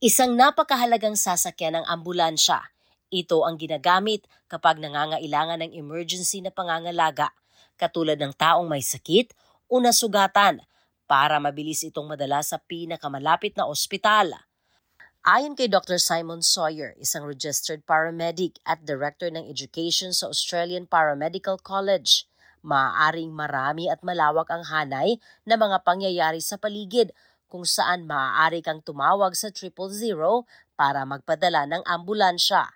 Isang napakahalagang sasakyan ng ambulansya. Ito ang ginagamit kapag nangangailangan ng emergency na pangangalaga, katulad ng taong may sakit o nasugatan, para mabilis itong madala sa pinakamalapit na ospital. Ayon kay Dr. Simon Sawyer, isang registered paramedic at Director ng Education sa Australian Paramedical College, maaaring marami at malawak ang hanay na mga pangyayari sa paligid kung saan maaari kang tumawag sa triple zero para magpadala ng ambulansya.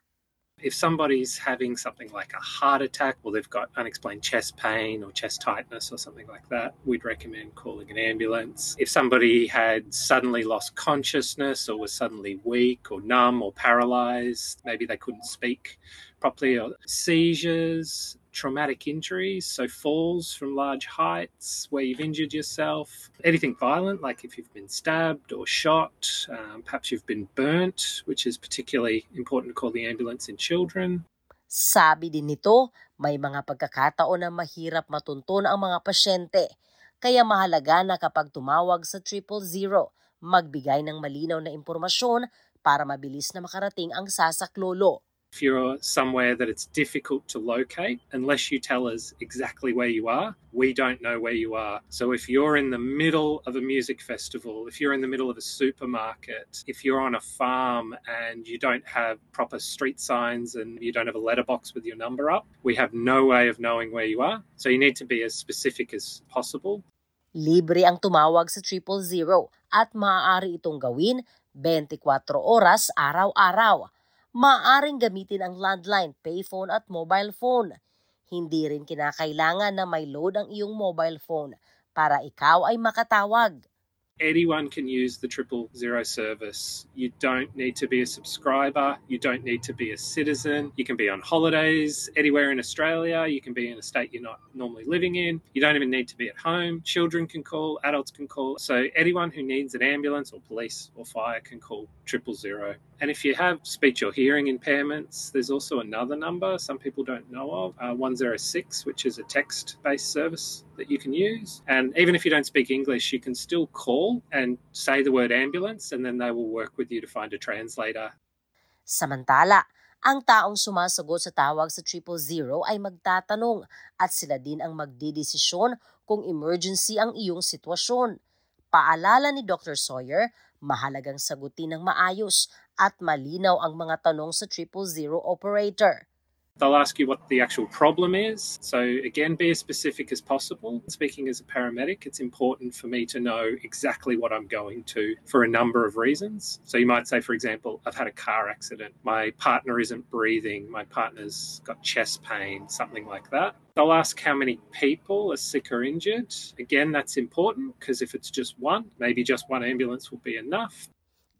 If somebody's having something like a heart attack or they've got unexplained chest pain or chest tightness or something like that, we'd recommend calling an ambulance. If somebody had suddenly lost consciousness or was suddenly weak or numb or paralyzed, maybe they couldn't speak properly, or seizures, traumatic injuries, so falls from large heights where you've injured yourself, anything violent, like if you've been stabbed or shot, um, perhaps you've been burnt, which is particularly important to call the ambulance in children. Sabi din nito, may mga pagkakataon na mahirap matuntun ang mga pasyente. Kaya mahalaga na kapag tumawag sa triple zero, magbigay ng malinaw na impormasyon para mabilis na makarating ang sasaklolo. If you're somewhere that it's difficult to locate, unless you tell us exactly where you are, we don't know where you are. So if you're in the middle of a music festival, if you're in the middle of a supermarket, if you're on a farm and you don't have proper street signs and you don't have a letterbox with your number up, we have no way of knowing where you are. So you need to be as specific as possible. Libre ang tumawag sa triple zero at maaari itong gawin 24 oras araw-araw maaring gamitin ang landline, payphone at mobile phone. Hindi rin kinakailangan na may load ang iyong mobile phone para ikaw ay makatawag. anyone can use the triple zero service. You don't need to be a subscriber. You don't need to be a citizen. You can be on holidays anywhere in Australia. You can be in a state you're not normally living in. You don't even need to be at home. Children can call, adults can call. So anyone who needs an ambulance or police or fire can call triple zero. And if you have speech or hearing impairments, there's also another number some people don't know of, uh, 106, which is a text based service that you can use. And even if you don't speak English, you can still call and say the word ambulance, and then they will work with you to find a translator. Samantala, ang taong sumasagot sa tawag sa triple zero ay magtatanong at sila din ang magdidesisyon kung emergency ang iyong sitwasyon. Paalala ni Dr. Sawyer, mahalagang sagutin ng maayos at malinaw ang mga tanong sa triple zero operator. They'll ask you what the actual problem is. So, again, be as specific as possible. Speaking as a paramedic, it's important for me to know exactly what I'm going to for a number of reasons. So, you might say, for example, I've had a car accident, my partner isn't breathing, my partner's got chest pain, something like that. They'll ask how many people are sick or injured. Again, that's important because if it's just one, maybe just one ambulance will be enough.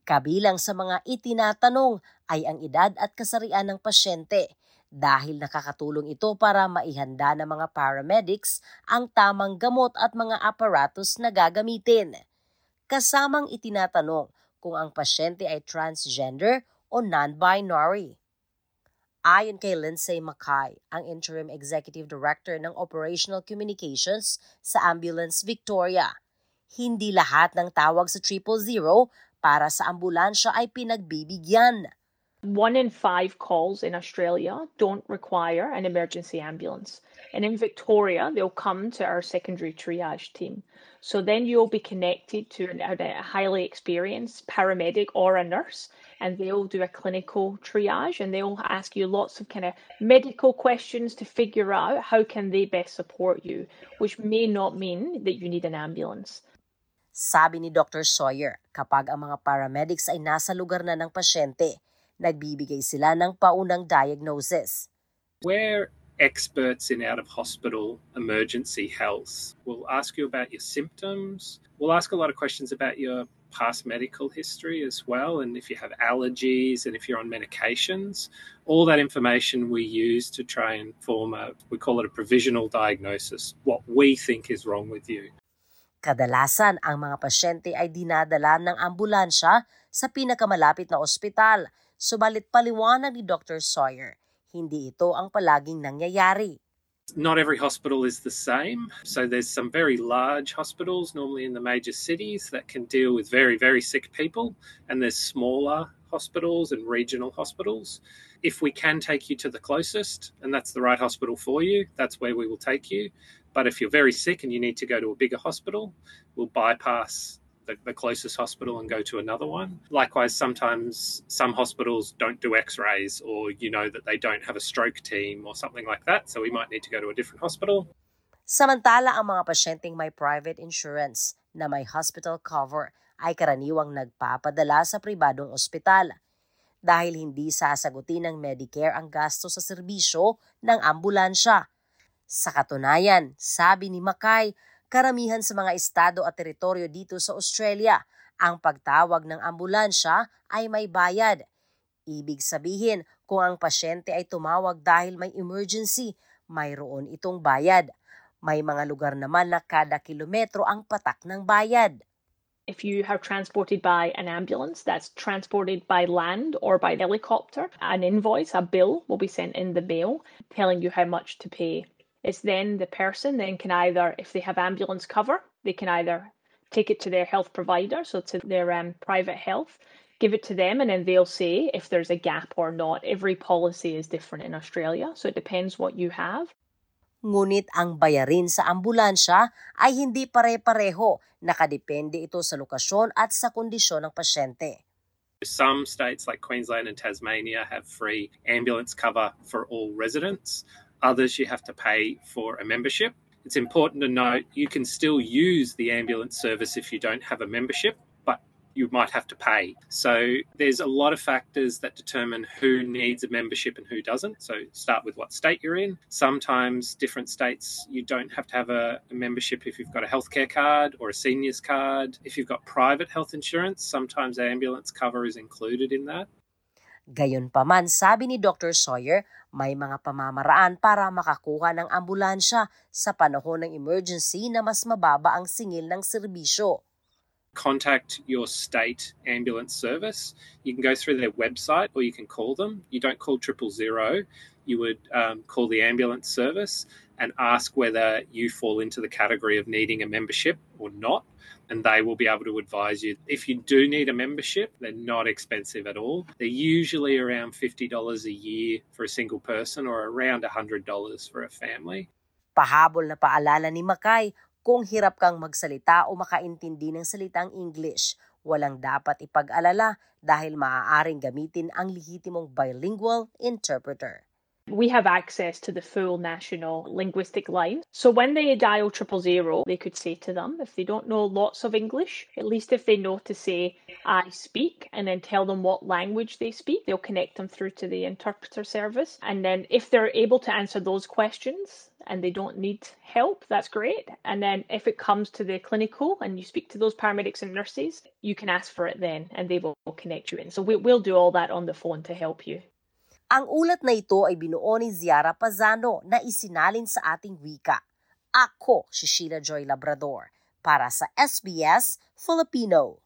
Kabilang sa mga itinatanong ay ang edad at kasarian ng pasyente dahil nakakatulong ito para maihanda ng mga paramedics ang tamang gamot at mga aparatos na gagamitin. Kasamang itinatanong kung ang pasyente ay transgender o non-binary. Ayon kay Lindsay Mackay, ang Interim Executive Director ng Operational Communications sa Ambulance Victoria, hindi lahat ng tawag sa triple zero para sa ambulansya ay pinagbibigyan. One in five calls in Australia don't require an emergency ambulance. And in Victoria, they'll come to our secondary triage team. So then you'll be connected to a highly experienced paramedic or a nurse, and they'll do a clinical triage and they'll ask you lots of kind of medical questions to figure out how can they best support you, which may not mean that you need an ambulance. Sabi ni Dr. Sawyer, kapag ang mga paramedics ay nasa lugar na ng pasyente, nagbibigay sila ng paunang diagnosis. We're experts in out of hospital emergency health. We'll ask you about your symptoms. We'll ask a lot of questions about your past medical history as well, and if you have allergies and if you're on medications. All that information we use to try and form a, we call it a provisional diagnosis, what we think is wrong with you. Kadalasan, ang mga pasyente ay dinadala ng ambulansya sa pinakamalapit na ospital Subalit paliwanag ni Dr. Sawyer, hindi ito ang palaging nangyayari. Not every hospital is the same. So there's some very large hospitals, normally in the major cities, that can deal with very, very sick people. And there's smaller hospitals and regional hospitals. If we can take you to the closest, and that's the right hospital for you, that's where we will take you. But if you're very sick and you need to go to a bigger hospital, we'll bypass the, the, closest hospital and go to another one. Likewise, sometimes some hospitals don't do x rays or you know that they don't have a stroke team or something like that, so we might need to go to a different hospital. Samantala, ang mga pasyenteng may private insurance na may hospital cover ay karaniwang nagpapadala sa pribadong ospital dahil hindi sasagutin ng Medicare ang gasto sa serbisyo ng ambulansya. Sa katunayan, sabi ni Makay, karamihan sa mga estado at teritoryo dito sa Australia, ang pagtawag ng ambulansya ay may bayad. Ibig sabihin, kung ang pasyente ay tumawag dahil may emergency, mayroon itong bayad. May mga lugar naman na kada kilometro ang patak ng bayad. If you are transported by an ambulance that's transported by land or by helicopter, an invoice, a bill will be sent in the mail telling you how much to pay. It's then the person then can either, if they have ambulance cover, they can either take it to their health provider, so to their um, private health, give it to them, and then they'll say if there's a gap or not. Every policy is different in Australia, so it depends what you have. Ngunit ang bayarin sa ambulansya ay hindi pare-pareho. Nakadepende ito sa lokasyon at sa kondisyon ng pasyente. Some states like Queensland and Tasmania have free ambulance cover for all residents. Others, you have to pay for a membership. It's important to note you can still use the ambulance service if you don't have a membership, but you might have to pay. So there's a lot of factors that determine who needs a membership and who doesn't. So start with what state you're in. Sometimes different states you don't have to have a, a membership if you've got a healthcare card or a seniors card. If you've got private health insurance, sometimes ambulance cover is included in that. Gayunpaman, sabi ni Dr. Sawyer, may mga pamamaraan para makakuha ng ambulansya sa panahon ng emergency na mas mababa ang singil ng serbisyo. Contact your state ambulance service. You can go through their website or you can call them. You don't call triple zero. You would um, call the ambulance service and ask whether you fall into the category of needing a membership or not. and they will be able to advise you. If you do need a membership, they're not expensive at all. They're usually around $50 a year for a single person or around $100 for a family. Pahabol na paalala ni Makay, kung hirap kang magsalita o makaintindi ng salitang English, walang dapat ipag-alala dahil maaaring gamitin ang lehitimong bilingual interpreter. We have access to the full national linguistic line. So when they dial triple zero, they could say to them, if they don't know lots of English, at least if they know to say, I speak, and then tell them what language they speak, they'll connect them through to the interpreter service. And then if they're able to answer those questions, and they don't need help, that's great. And then if it comes to the clinical and you speak to those paramedics and nurses, you can ask for it then and they will connect you in. So we, will do all that on the phone to help you. Ang ulat na ito ay binuo ni Ziara Pazano na isinalin sa ating wika. Ako si Sheila Joy Labrador para sa SBS Filipino.